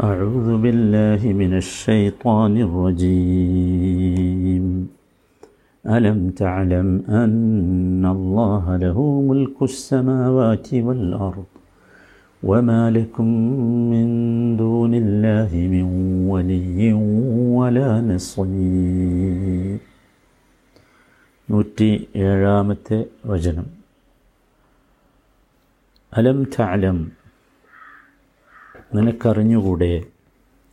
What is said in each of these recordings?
أعوذ بالله من الشيطان الرجيم. ألم تعلم أن الله له ملك السماوات والأرض وما لكم من دون الله من ولي ولا نصير. نوتي إرامة وجنم ألم تعلم നിനക്കറിഞ്ഞുകൂടെ?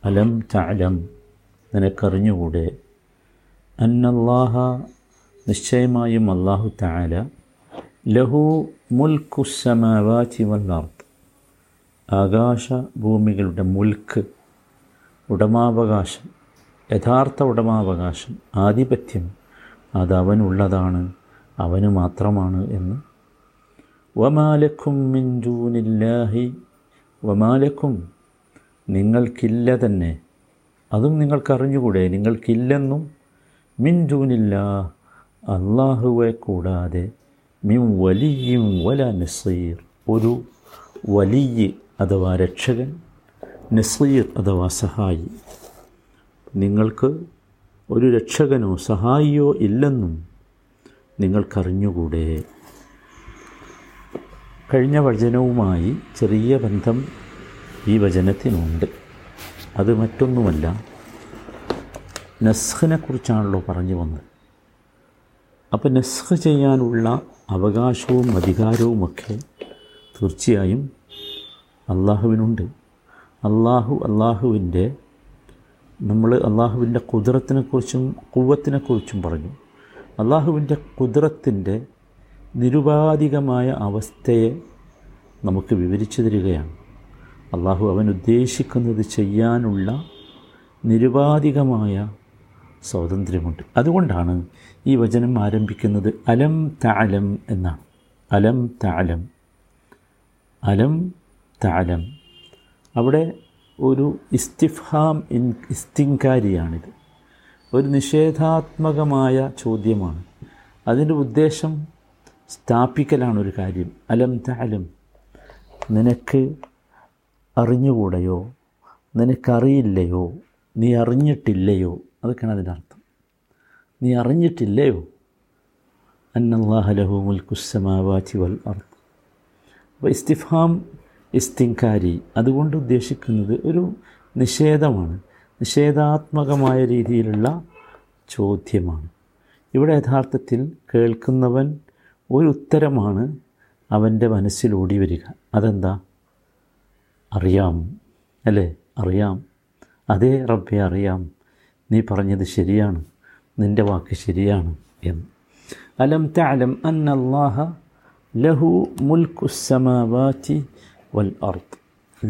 അലം തഅലം. നിനക്കറിഞ്ഞുകൂടെ? അന്നല്ലാഹ നിശ്ചയമായും അള്ളാഹു താല ലഹു മുൽക്കുസമാവാചി വല്ലാർത്ത് ആകാശ ഭൂമികളുടെ മുൽക്ക് ഉടമാവകാശം യഥാർത്ഥ ഉടമാവകാശം ആധിപത്യം അത് അവനുള്ളതാണ് അവന് മാത്രമാണ് എന്ന്. വമാലക്കും മിൻജൂനില്ലാഹി വമാലക്കും നിങ്ങൾക്കില്ല തന്നെ അതും നിങ്ങൾക്കറിഞ്ഞുകൂടെ? നിങ്ങൾക്കില്ലെന്നും. മിൻജൂനില്ല അള്ളാഹുവെ കൂടാതെ മിൻ വലിയും വല നസീർ. ഒരു വലിയ അഥവാ രക്ഷകൻ നസീർ അഥവാ സഹായി. നിങ്ങൾക്ക് ഒരു രക്ഷകനോ സഹായിയോ ഇല്ലെന്നും നിങ്ങൾക്കറിഞ്ഞുകൂടെ? കഴിഞ്ഞ വചനവുമായി ചെറിയ ബന്ധം ഈ വചനത്തിനുണ്ട്. അത് മറ്റൊന്നുമല്ല നസ്ഹിനെക്കുറിച്ചാണല്ലോ പറഞ്ഞു വന്നത്. അപ്പോൾ നസ്ഖ് ചെയ്യാനുള്ള അവകാശവും അധികാരവുമൊക്കെ തീർച്ചയായും അള്ളാഹുവിനുണ്ട്. അള്ളാഹു അള്ളാഹുവിന്റെ നമ്മൾ അള്ളാഹുവിന്റെ കുതിരത്തിനെക്കുറിച്ചും കുവ്വത്തിനെക്കുറിച്ചും പറഞ്ഞു. അള്ളാഹുവിന്റെ കുതിരത്തിന്റെ നിരുപാധികമായ അവസ്ഥയെ നമുക്ക് വിവരിച്ചു തരികയാണ്. അള്ളാഹു അവൻ ഉദ്ദേശിക്കുന്നത് ചെയ്യാനുള്ള നിരുപാധികമായ സ്വാതന്ത്ര്യമുണ്ട്. അതുകൊണ്ടാണ് ഈ വചനം ആരംഭിക്കുന്നത് അലം താലം എന്നാണ്. അലം താലം അലം താലം അവിടെ ഒരു ഇസ്തിഫാം ഇൻ ഇസ്തിങ്കാരിയാണിത്. ഒരു നിഷേധാത്മകമായ ചോദ്യമാണ്. അതിന്റെ ഉദ്ദേശം സ്ഥാപിക്കലാണ് ഒരു കാര്യം. അലം താലം നിനക്ക് അറിഞ്ഞുകൂടെയോ? നിനക്കറിയില്ലയോ? നീ അറിഞ്ഞിട്ടില്ലയോ? അതൊക്കെയാണ് അതിന്റെ അർത്ഥം. നീ അറിഞ്ഞിട്ടില്ലയോ? അന്നല്ലാഹലഹു മുൽക്കുസമാവാച്ചി വൽ അർത്ഥം അപ്പോൾ ഇസ്തിഫാം ഇസ്തിങ്കാരി അതുകൊണ്ട് ഉദ്ദേശിക്കുന്നത് ഒരു നിഷേധമാണ്. നിഷേധാത്മകമായ രീതിയിലുള്ള ചോദ്യമാണ്. ഇവിടെ യഥാർത്ഥത്തിൽ കേൾക്കുന്നവൻ ഒരു ഉത്തരമാണ് അവന്റെ മനസ്സിലൂടി വരിക. അതെന്താ? അറിയാം അല്ലേ? അറിയാം. അതേ റബ്ബെ അറിയാം. നീ പറഞ്ഞത് ശരിയാണ്. നിന്റെ വാക്ക് ശരിയാണ് എന്ന്. അലം തഅലം അന്നല്ലാഹ ലഹു മുൽക്കുസമാവാറ്റി വൽ അർത്ത്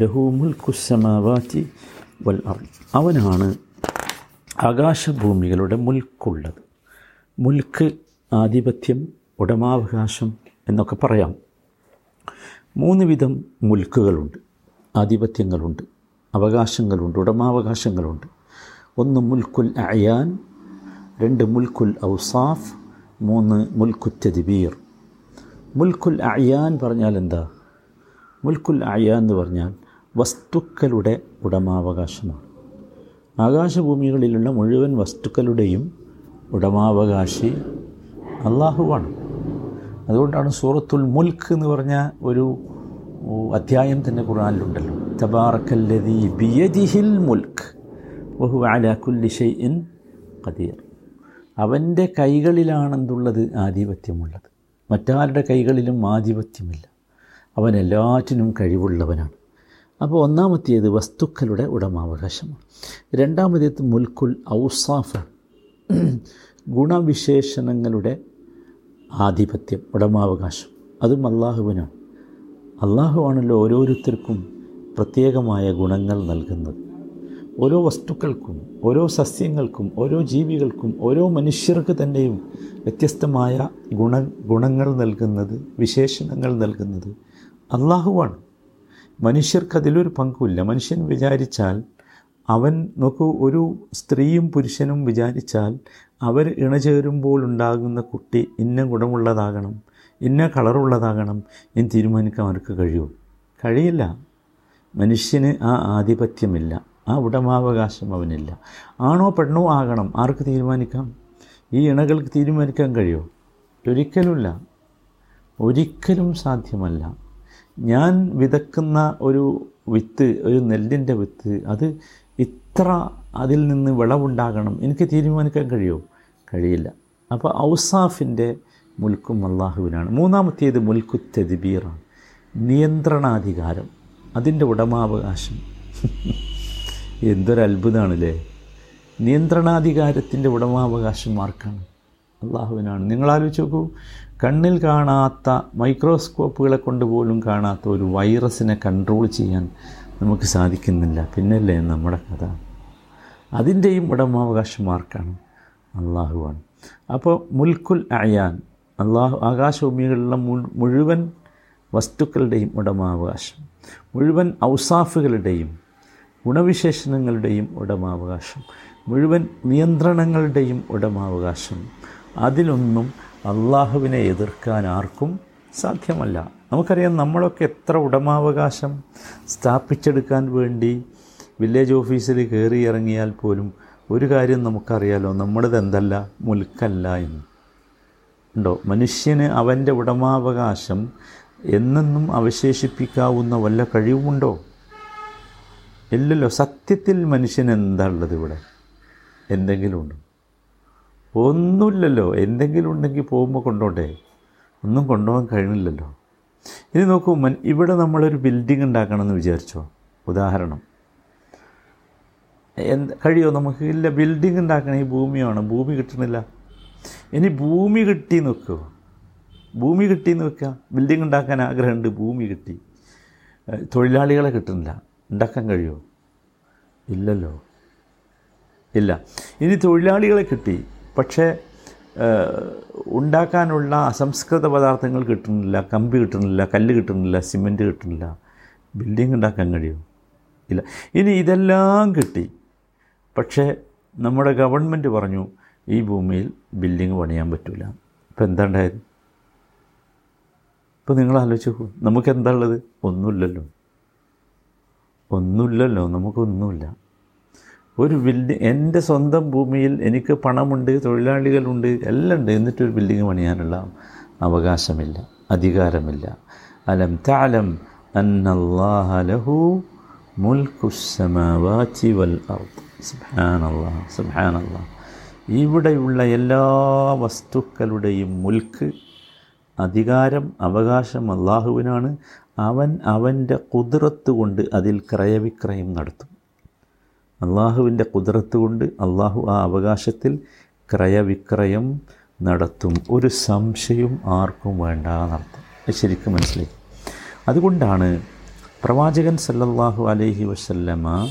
ലഹു മുൽക്കുസമാവാറ്റി വൽ അർത്ത് അവനാണ് ആകാശഭൂമികളുടെ മുൽക്കുള്ളത്. മുൽക്ക് ആധിപത്യം ഉടമാവകാശം എന്നൊക്കെ പറയാം. മൂന്ന് വിധം മുൽക്കുകളുണ്ട്. ആധിപത്യങ്ങളുണ്ട് അവകാശങ്ങളുണ്ട് ഉടമാവകാശങ്ങളുണ്ട്. ഒന്ന് മുൽക്കുൽ അയാൻ രണ്ട് മുൽക്കുൽ ഔസാഫ് മൂന്ന് മുൽക്കുറ്റദിബീർ മുൽക്കുൽ അയാൻ പറഞ്ഞാൽ എന്താ? മുൽക്കുൽ അയാൻ എന്ന് പറഞ്ഞാൽ വസ്തുക്കളുടെ ഉടമാവകാശമാണ്. ആകാശഭൂമികളിലുള്ള മുഴുവൻ വസ്തുക്കളുടെയും ഉടമാവകാശി അള്ളാഹുവാണ്. അതുകൊണ്ടാണ് സൂറത്തുൽ മുൽക്ക് എന്ന് പറഞ്ഞ ഒരു അധ്യായം തന്നെ ഖുറാനിലുണ്ടല്ലോ തബാറക്കല്ലതി ബിയദിഹിൽ മുൽക്ക് വഹു അല കുല്ലി ഷൈഇൻ ഖദീർ. അവന്റെ കൈകളിലാണെന്നുള്ളത് ആധിപത്യമുള്ളത്. മറ്റാരുടെ കൈകളിലും ആധിപത്യമില്ല. അവൻ എല്ലാറ്റിനും കഴിവുള്ളവനാണ്. അപ്പോൾ ഒന്നാമത്തേത് വസ്തുക്കളുടെ ഉടമാവകാശമാണ്. രണ്ടാമത്തേത് മുൽക്കുൽ ഔസാഫ് ഗുണവിശേഷണങ്ങളുടെ ആധിപത്യം ഉടമാവകാശം. അതും അള്ളാഹുവിനാണ് അള്ളാഹുവാണല്ലോ ഓരോരുത്തർക്കും പ്രത്യേകമായ ഗുണങ്ങൾ നൽകുന്നത്. ഓരോ വസ്തുക്കൾക്കും ഓരോ സസ്യങ്ങൾക്കും ഓരോ ജീവികൾക്കും ഓരോ മനുഷ്യർക്ക് തന്നെയും വ്യത്യസ്തമായ ഗുണ ഗുണങ്ങൾ നൽകുന്നത് വിശേഷണങ്ങൾ നൽകുന്നത് അള്ളാഹുവാണ്. മനുഷ്യർക്ക് അതിലൊരു പങ്കുമില്ല. മനുഷ്യൻ വിചാരിച്ചാൽ അവൻ നോക്കൂ ഒരു സ്ത്രീയും പുരുഷനും വിചാരിച്ചാൽ അവർ ഇണചേരുമ്പോൾ ഉണ്ടാകുന്ന കുട്ടി ഇന്ന ഗുണമുള്ളതാകണം. ഇന്ന കളറുള്ളതാകണം എന്ന് തീരുമാനിക്കാൻ അവർക്ക് കഴിയൂ. കഴിയില്ല. മനുഷ്യന് ആ ആധിപത്യമില്ല. ആ ഉടമാവകാശം അവനില്ല. ആണോ പെണ്ണോ ആകണം. ആർക്ക് തീരുമാനിക്കാം? ഈ ഇണകൾക്ക് തീരുമാനിക്കാൻ കഴിയുമോ ഒരിക്കലുമില്ല. ഒരിക്കലും സാധ്യമല്ല. ഞാൻ വിതക്കുന്ന ഒരു വിത്ത് ഒരു നെല്ലിന്റെ വിത്ത് അത് ഇത്ര അതിൽ നിന്ന് വിളവുണ്ടാകണം. എനിക്ക് തീരുമാനിക്കാൻ കഴിയുമോ കഴിയില്ല. അപ്പോൾ ഔസാഫിന്റെ മുൽക്കും അള്ളാഹുവിനാണ് മൂന്നാമത്തേത് മുൽക്കു തെദിബീറാണ്. നിയന്ത്രണാധികാരം. അതിന്റെ ഉടമാവകാശം. എന്തൊരു അത്ഭുതമാണല്ലേ നിയന്ത്രണാധികാരത്തിന്റെ ഉടമാവകാശം ആർക്കാണ്? അള്ളാഹുവിനാണ് നിങ്ങൾ ആലോചിച്ച് നോക്കൂ. കണ്ണിൽ കാണാത്ത മൈക്രോസ്കോപ്പുകളെ കൊണ്ട് പോലും കാണാത്ത ഒരു വൈറസിനെ കൺട്രോൾ ചെയ്യാൻ നമുക്ക് സാധിക്കുന്നില്ല. പിന്നല്ലേ നമ്മുടെ കഥ? അതിന്റെയും ഉടമാവകാശം ആർക്കാണ്? അള്ളാഹുവാണ് അപ്പോൾ മുൽക്കുൽ അയാൻ അള്ളാഹു ആകാശഭൂമികളിലുള്ള മുഴുവൻ വസ്തുക്കളുടെയും ഉടമാവകാശം. മുഴുവൻ ഔസാഫുകളുടെയും ഗുണവിശേഷണങ്ങളുടെയും ഉടമാവകാശം. മുഴുവൻ നിയന്ത്രണങ്ങളുടെയും ഉടമാവകാശം. അതിലൊന്നും അള്ളാഹുവിനെ എതിർക്കാൻ ആർക്കും സാധ്യമല്ല. നമുക്കറിയാം നമ്മളൊക്കെ എത്ര ഉടമാവകാശം സ്ഥാപിച്ചെടുക്കാൻ വേണ്ടി വില്ലേജ് ഓഫീസിൽ കയറി ഇറങ്ങിയാൽ പോലും ഒരു കാര്യം നമുക്കറിയാലോ നമ്മളിതെന്തല്ല മുൽക്കല്ല എന്ന്. ഉണ്ടോ? മനുഷ്യന് അവന്റെ ഉടമാവകാശം എന്നെന്നും അവശേഷിപ്പിക്കാവുന്ന വല്ല കഴിവുമുണ്ടോ? ഇല്ലല്ലോ. സത്യത്തിൽ മനുഷ്യൻ എന്താ ഉള്ളത് ഇവിടെ? എന്തെങ്കിലും ഉണ്ടോ ഒന്നുമില്ലല്ലോ. എന്തെങ്കിലും ഉണ്ടെങ്കിൽ പോകുമ്പോൾ കൊണ്ടോട്ടെ. ഒന്നും കൊണ്ടുപോകാൻ കഴിയുന്നില്ലല്ലോ. ഇനി നോക്കൂ മൻ ഇവിടെ നമ്മളൊരു ബിൽഡിംഗ് ഉണ്ടാക്കണമെന്ന് വിചാരിച്ചോ? ഉദാഹരണം. എന്ത് കഴിയോ? നമുക്ക് ഇല്ല. ബിൽഡിംഗ് ഉണ്ടാക്കണ ഈ ഭൂമിയാണ്. ഭൂമി കിട്ടണില്ല ഇനി ഭൂമി കിട്ടി നോക്കുമോ ഭൂമി കിട്ടിയെന്ന് വെക്കുക ബിൽഡിംഗ് ഉണ്ടാക്കാൻ ആഗ്രഹമുണ്ട് ഭൂമി കിട്ടി. തൊഴിലാളികളെ കിട്ടുന്നില്ല. ഉണ്ടാക്കാൻ കഴിയുമോ ഇല്ലല്ലോ. ഇല്ല. ഇനി തൊഴിലാളികളെ കിട്ടി. പക്ഷേ ഉണ്ടാക്കാനുള്ള അസംസ്കൃത പദാർത്ഥങ്ങൾ കിട്ടുന്നില്ല കമ്പി കിട്ടുന്നില്ല കല്ല് കിട്ടുന്നില്ല സിമന്റ് കിട്ടുന്നില്ല. ബിൽഡിംഗ് ഉണ്ടാക്കാൻ കഴിയുമോ ഇല്ല. ഇനി ഇതെല്ലാം കിട്ടി. പക്ഷേ നമ്മുടെ ഗവൺമെന്റ് പറഞ്ഞു ഈ ഭൂമിയിൽ ബിൽഡിങ് പണിയാൻ പറ്റില്ല ഇപ്പം എന്താ ഉണ്ടായത് ഇപ്പോൾ നിങ്ങൾ ആലോചിച്ച് നമുക്ക് എന്താ ഉള്ളത്? ഒന്നുമില്ലല്ലോ. ഒന്നുമില്ലല്ലോ. നമുക്കൊന്നുമില്ല ഒരു ബിൽഡിങ് എന്റെ സ്വന്തം ഭൂമിയിൽ എനിക്ക് പണമുണ്ട് തൊഴിലാളികളുണ്ട് എല്ലാം ഉണ്ട്. എന്നിട്ടൊരു ബിൽഡിങ് പണിയാനുള്ള അവകാശമില്ല അധികാരമില്ല. അലം താലം അന്നല്ലാഹ ലഹു മുൽക്കുസമാവാച്ചി വൽ അർദ്. സുബ്ഹാനല്ലാഹ് സുബ്ഹാനല്ലാ ഇവിടെയുള്ള എല്ലാ വസ്തുക്കളുടെയും മുൽക്ക് അധികാരം അവകാശം അള്ളാഹുവിനാണ്. അവൻ അവന്റെ കുതിരത്ത് കൊണ്ട് അതിൽ ക്രയവിക്രയം നടത്തും. അള്ളാഹുവിന്റെ കുതിരത്ത് കൊണ്ട് അള്ളാഹു ആ അവകാശത്തിൽ ക്രയവിക്രയം നടത്തും. ഒരു സംശയം ആർക്കും വേണ്ട അത് ശരിക്കും മനസ്സിലായി. അതുകൊണ്ടാണ് പ്രവാചകൻ സല്ലല്ലാഹു അലൈഹി വസല്ലമ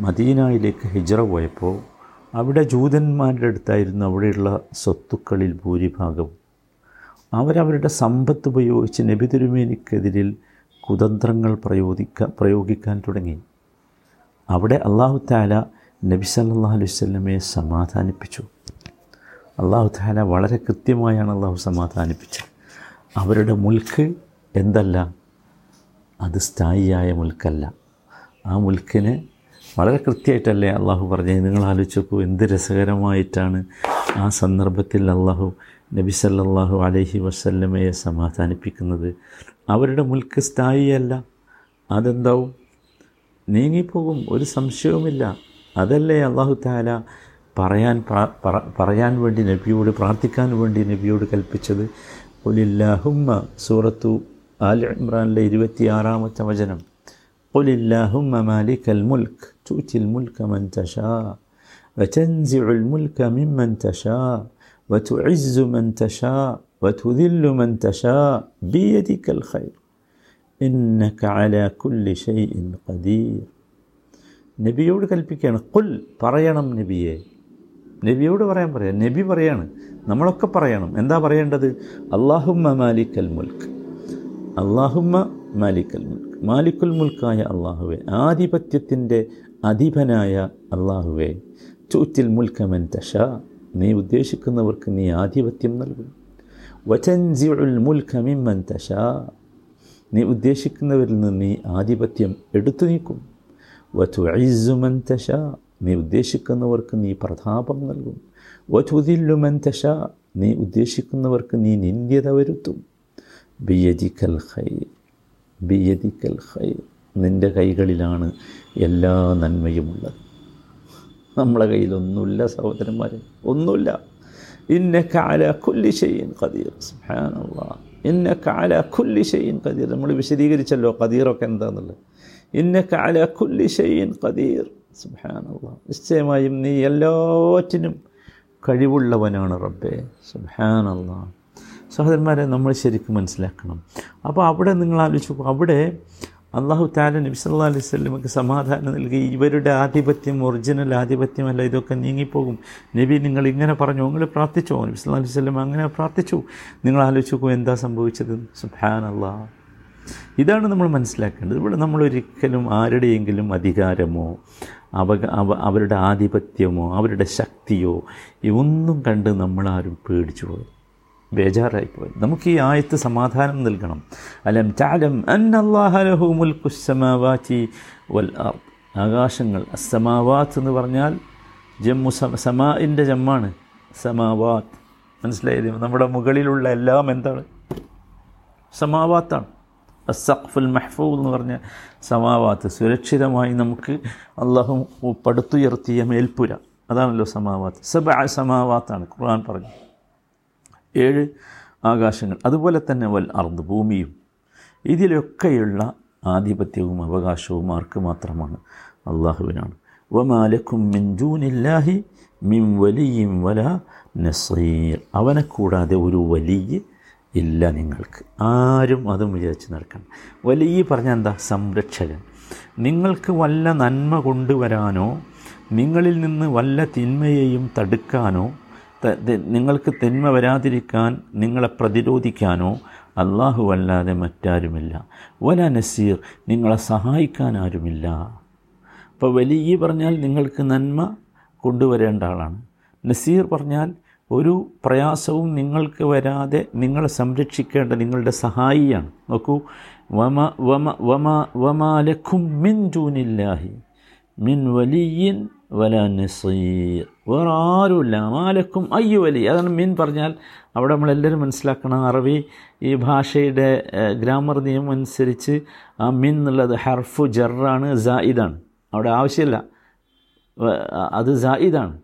മദീനയിലേക്ക് ഹിജറ പോയപ്പോൾ അവിടെ ജൂതന്മാരുടെ അടുത്തായിരുന്നു അവിടെയുള്ള സ്വത്തുക്കളിൽ ഭൂരിഭാഗവും അവരവരുടെ സമ്പത്ത് ഉപയോഗിച്ച് നബി തിരുമേനിക്കെതിരിൽ കുതന്ത്രങ്ങൾ പ്രയോഗിക്ക പ്രയോഗിക്കാൻ തുടങ്ങി. അവിടെ അള്ളാഹു താല നബി സല്ലാ അലൈഹി സ്വല്ലമയെ സമാധാനിപ്പിച്ചു. അള്ളാഹു താല വളരെ കൃത്യമായാണ് അള്ളാഹു സമാധാനിപ്പിച്ചത്. അവരുടെ മുൽക്ക് എന്തല്ല? അത് സ്ഥായിയായ മുൽക്കല്ല. ആ മുൽക്കിന് വളരെ കൃത്യമായിട്ടല്ലേ അള്ളാഹു പറഞ്ഞത്? നിങ്ങൾ ആലോചിച്ച് നോക്കൂ എന്ത് രസകരമായിട്ടാണ് ആ സന്ദർഭത്തിൽ അള്ളാഹു നബി സല്ലാഹു അലഹി വസല്ലമയെ സമാധാനിപ്പിക്കുന്നത്. അവരുടെ മുൽക്ക് സ്ഥായിയല്ല. അതെന്താവും? നീങ്ങിപ്പോകും ഒരു സംശയവുമില്ല. അതല്ലേ അള്ളാഹു താല പറയാൻ പറയാൻ വേണ്ടി നബിയോട് പ്രാർത്ഥിക്കാൻ വേണ്ടി നബിയോട് കൽപ്പിച്ചത്? ഒലില്ലാഹുമ്മ സൂറത്തു ആൽ ഇമ്രാനിലെ ഇരുപത്തിയാറാമത്തെ വചനം. ഒലില്ലാഹുമ്മ മാലിക്കൽ മുൽക്ക് تؤتي الملك من تشاء وتنزع الملك ممن تشاء وتعز من تشاء وتذل من تشاء بيدك الخير إنك على كل شيء قدير നബിയോട് കൽപ്പിക്കുകയാണ് കുൽ പറയണം നബിയെ നബിയോട് പറയാൻ പറയാം നബി പറയാണ് നമ്മളൊക്കെ പറയണം എന്താ പറയേണ്ടത് അള്ളാഹുമ്മ മാലിക്കൽ മുൽക്ക് അള്ളാഹുമ്മ മാലിക്കൽ മുൽക്ക് മാലിക്കുൽ മുൽക്കായ അള്ളാഹുവെ ആധിപത്യത്തിന്റെ അധിപനായ അള്ളാഹുവെ ചൂറ്റിൽ മുൽക്കമൻ തഷ നീ ഉദ്ദേശിക്കുന്നവർക്ക് നീ ആധിപത്യം നൽകും. വചൻജിഉൽ മുൽക്കമിമ്മൻ തഷ നീ ഉദ്ദേശിക്കുന്നവരിൽ നിന്ന് നീ ആധിപത്യം എടുത്തു നീക്കും. വതുഇസ്സുമൻ തഷ നീ ഉദ്ദേശിക്കുന്നവർക്ക് നീ പ്രതാപം നൽകും. വധുതില്ലുമൻ തഷ നീ ഉദ്ദേശിക്കുന്നവർക്ക് നീ നിന്ദ്യത വരുത്തും. ബിയജിക്കൽ ഖൈർ. ബിയദിക്കൽ ഖൈർ. നിന്റെ കൈകളിലാണ് എല്ലാ നന്മയുമുള്ളത് നമ്മളെ കയ്യിലൊന്നുമില്ല സഹോദരന്മാരെ ഒന്നുമില്ല. ഇന്നക കാല കുല്ലി ഷെയ്യൻ ഖദീർ സുബ്ഹാനല്ലാഹ് ഇന്നക അല കുല്ലി ഷെയ്യൻ ഖദീർ. നമ്മൾ വിശദീകരിച്ചല്ലോ ഖദീറൊക്കെ എന്താണെന്നുള്ളത് ഇന്നക കാല കുല്ലി ഷെയ്യൻ ഖദീർ സുബ്ഹാനല്ലാഹ് നിശ്ചയമായും നീ എല്ലാറ്റിനും കഴിവുള്ളവനാണ് റബ്ബേ സുബ്ഹാനല്ലാഹ് സഹോദരന്മാരെ നമ്മൾ ശരിക്കും മനസ്സിലാക്കണം. അപ്പോൾ അവിടെ നിങ്ങൾ ആലോചിച്ചു അവിടെ അള്ളാഹു താല നബി സല്ലാ അലൈഹി സ്വലമക്ക് സമാധാനം നൽകി. ഇവരുടെ ആധിപത്യം ഒറിജിനൽ ആധിപത്യമല്ല ഇതൊക്കെ നീങ്ങിപ്പോകും. നബി നിങ്ങൾ ഇങ്ങനെ പറഞ്ഞു നിങ്ങൾ പ്രാർത്ഥിച്ചോ? നബി സല്ലാ അലൈഹി സ്വലം അങ്ങനെ പ്രാർത്ഥിച്ചു. നിങ്ങൾ ആലോചിച്ച് നോക്കും എന്താ സംഭവിച്ചത്? സുഹാൻ അള്ളാഹ് ഇതാണ് നമ്മൾ മനസ്സിലാക്കേണ്ടത്. ഇവിടെ നമ്മളൊരിക്കലും ആരുടെയെങ്കിലും അധികാരമോ അവ അവരുടെ ആധിപത്യമോ അവരുടെ ശക്തിയോ ഇതൊന്നും കണ്ട് നമ്മളാരും പേടിച്ചു പോയി ബേജാറായിപ്പോയി. നമുക്ക് ഈ ആയത്ത് സമാധാനം നൽകണം. അലം ചാലം അന്നല്ലാഹലഹു മുൽക്കുസമാവാറ്റി വൽ ആകാശങ്ങൾ അസമാവാത്ത് എന്ന് പറഞ്ഞാൽ ജമ്മു സമാഇന്റെ ജമ്മാണ്. സമാവാത്ത്. മനസ്സിലായത് നമ്മുടെ മുകളിലുള്ള എല്ലാം എന്താണ്? സമാവാത്താണ്. അസഖ്ഫുൽ മെഹ്ഫൂ എന്ന് പറഞ്ഞ സമാവാത്ത് സുരക്ഷിതമായി നമുക്ക് അള്ളാഹു പടുത്തുയർത്തിയ മേൽപ്പുര. അതാണല്ലോ സമാവാത്ത്. സബ സമാവാത്താണ് ഖുർആൻ പറഞ്ഞു ഏഴ് ആകാശങ്ങൾ. അതുപോലെ തന്നെ വൽ അർദ്ധ ഭൂമിയും. ഇതിലൊക്കെയുള്ള ആധിപത്യവും അവകാശവും ആർക്ക് മാത്രമാണ്? അള്ളാഹുവിനാണ്. വമാലക്കും മിൻ മിം വലിയും വല നസീർ. അവനെ കൂടാതെ ഒരു വലിയ ഇല്ല നിങ്ങൾക്ക്. ആരും അതും വിചാരിച്ച് നടക്കണം വലിയ പറഞ്ഞാൽ എന്താ? സംരക്ഷകൻ. നിങ്ങൾക്ക് വല്ല നന്മ കൊണ്ടുവരാനോ നിങ്ങളിൽ നിന്ന് വല്ല തിന്മയെയും തടുക്കാനോ നിങ്ങൾക്ക് തിന്മ വരാതിരിക്കാൻ നിങ്ങളെ പ്രതിരോധിക്കാനോ അള്ളാഹു അല്ലാതെ മറ്റാരുമില്ല. വല നസീർ നിങ്ങളെ സഹായിക്കാൻ ആരുമില്ല. അപ്പോൾ വലിയ പറഞ്ഞാൽ നിങ്ങൾക്ക് നന്മ കൊണ്ടുവരേണ്ട ആളാണ്. നസീർ പറഞ്ഞാൽ ഒരു പ്രയാസവും നിങ്ങൾക്ക് വരാതെ നിങ്ങളെ സംരക്ഷിക്കേണ്ട നിങ്ങളുടെ സഹായിയാണ്. നോക്കൂ വമ വമ വമ വമാലും മിൻ ജൂനില്ലാഹി മിൻ വലിയിൻ വല നസീർ. വേറെ ആരുമില്ല. മാലക്കും അയ്യ വലി. അതാണ് മീൻ പറഞ്ഞാൽ അവിടെ നമ്മളെല്ലാവരും മനസ്സിലാക്കണം അറബി ഈ ഭാഷയുടെ ഗ്രാമർ നിയമം അനുസരിച്ച് ആ മീൻ എന്നുള്ളത് ഹർഫു ജറാണ് ജായിദാണ് അവിടെ ആവശ്യമില്ല. അത് ജായിദാണ്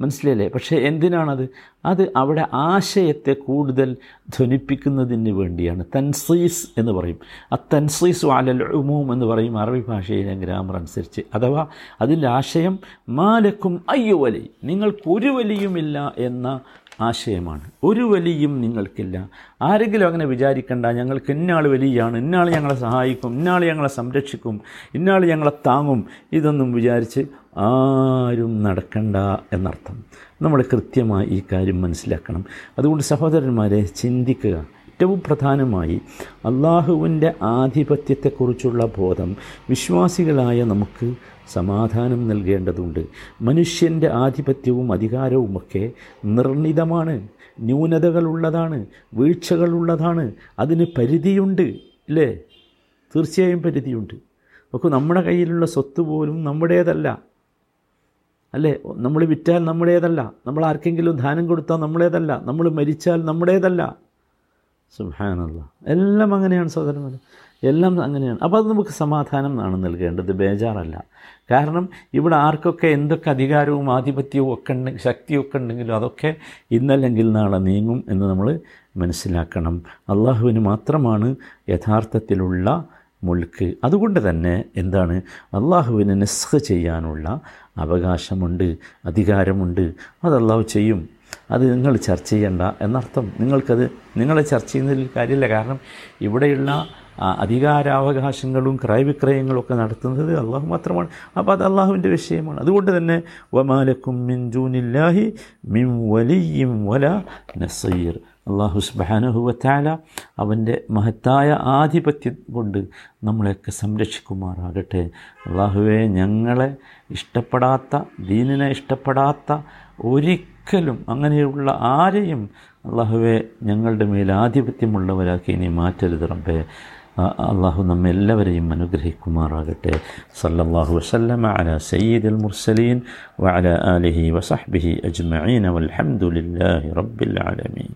മനസ്സിലല്ലേ പക്ഷേ എന്തിനാണത്? അത് അവിടെ ആശയത്തെ കൂടുതൽ ധ്വനിപ്പിക്കുന്നതിന് വേണ്ടിയാണ്. തൻസീസ് എന്ന് പറയും. ആ തൻസീസ് വാലൽ ഉമൂം എന്ന് പറയും അറബി ഭാഷയിലെ ഗ്രാമർ അനുസരിച്ച്. അഥവാ അതിന്റെ ആശയം മാലക്കും അയ്യോ വലി നിങ്ങൾക്കൊരു വലിയുമില്ല എന്ന ആശയമാണ്. ഒരു വലിയും നിങ്ങൾക്കില്ല. ആരെങ്കിലും അങ്ങനെ വിചാരിക്കണ്ട ഞങ്ങൾക്ക് ഇന്നാൾ വലിയാണ് ഇന്നാൾ ഞങ്ങളെ സഹായിക്കും ഇന്നാൾ ഞങ്ങളെ സംരക്ഷിക്കും ഇന്നാൾ ഞങ്ങളെ താങ്ങും. ഇതൊന്നും വിചാരിച്ച് ആരും നടക്കണ്ട എന്നർത്ഥം. നമ്മൾ കൃത്യമായി ഈ കാര്യം മനസ്സിലാക്കണം. അതുകൊണ്ട് സഹോദരന്മാരെ ചിന്തിക്കുക. ഏറ്റവും പ്രധാനമായി അള്ളാഹുവിന്റെ ആധിപത്യത്തെക്കുറിച്ചുള്ള ബോധം വിശ്വാസികളായ നമുക്ക് സമാധാനം നൽകേണ്ടതുണ്ട്. മനുഷ്യന്റെ ആധിപത്യവും അധികാരവുമൊക്കെ നിർണിതമാണ്. ന്യൂനതകളുള്ളതാണ്. വീഴ്ചകളുള്ളതാണ്. അതിന് പരിധിയുണ്ട് ഇല്ലേ തീർച്ചയായും പരിധിയുണ്ട്. നോക്കൂ നമ്മുടെ കയ്യിലുള്ള സ്വത്ത് പോലും നമ്മുടേതല്ല. അല്ലേ? നമ്മൾ വിറ്റാൽ നമ്മുടേതല്ല. നമ്മൾ ആർക്കെങ്കിലും ധാനം കൊടുത്താൽ നമ്മുടേതല്ല. നമ്മൾ മരിച്ചാൽ നമ്മുടേതല്ല. സുഹാനല്ല എല്ലാം അങ്ങനെയാണ് സഹോദരന്മാർ എല്ലാം അങ്ങനെയാണ്. അപ്പോൾ അത് നമുക്ക് സമാധാനം ആണ് നൽകേണ്ടത്. ബേജാറല്ല. കാരണം ഇവിടെ ആർക്കൊക്കെ എന്തൊക്കെ അധികാരവും ആധിപത്യവും ഒക്കെ ഉണ്ടെങ്കിൽ ശക്തിയൊക്കെ ഉണ്ടെങ്കിലും അതൊക്കെ ഇന്നല്ലെങ്കിൽ നാളെ നീങ്ങും എന്ന് നമ്മൾ മനസ്സിലാക്കണം. അള്ളാഹുവിന് മാത്രമാണ് യഥാർത്ഥത്തിലുള്ള മുൾക്ക് അതുകൊണ്ട് തന്നെ എന്താണ്? അള്ളാഹുവിന് നെസ്ഹ് ചെയ്യാനുള്ള അവകാശമുണ്ട് അധികാരമുണ്ട്. അത് അള്ളാഹു ചെയ്യും. അത് നിങ്ങൾ ചർച്ച ചെയ്യണ്ട എന്നർത്ഥം. നിങ്ങൾക്കത് നിങ്ങളെ ചർച്ച ചെയ്യുന്നതിൽ കാര്യമില്ല. കാരണം ഇവിടെയുള്ള അധികാരാവകാശങ്ങളും ക്രയവിക്രയങ്ങളും ഒക്കെ നടത്തുന്നത് അള്ളാഹു മാത്രമാണ്. അപ്പോൾ അത് അള്ളാഹുവിന്റെ വിഷയമാണ്. അതുകൊണ്ട് തന്നെ വമാലക്കും മിൻ ജൂനില്ലാഹി മിൻ വലിയും വല നസീർ. അള്ളാഹു സുബാനഹുവത്താല അവന്റെ മഹത്തായ ആധിപത്യം കൊണ്ട് നമ്മളെയൊക്കെ സംരക്ഷിക്കുമാറാകട്ടെ. അള്ളാഹുവെ ഞങ്ങളെ ഇഷ്ടപ്പെടാത്ത ദീനിനെ ഇഷ്ടപ്പെടാത്ത ഒരിക്കലും അങ്ങനെയുള്ള ആരെയും അള്ളാഹുവെ ഞങ്ങളുടെ മേൽ ആധിപത്യമുള്ളവരാക്കി ഇനി മാറ്റരുത് റബ്ബേ. അള്ളാഹു നമ്മെ എല്ലാവരെയും അനുഗ്രഹിക്കുമാറാകട്ടെ. സല്ലല്ലാഹു വസല്ലമ അല സയ്യിദുൽ മുർസലീൻ വഅല ആലിഹി വസഹ്ബിഹി അജ്മഈന വൽഹംദുലില്ലാഹി റബ്ബിൽ ആലമീൻ.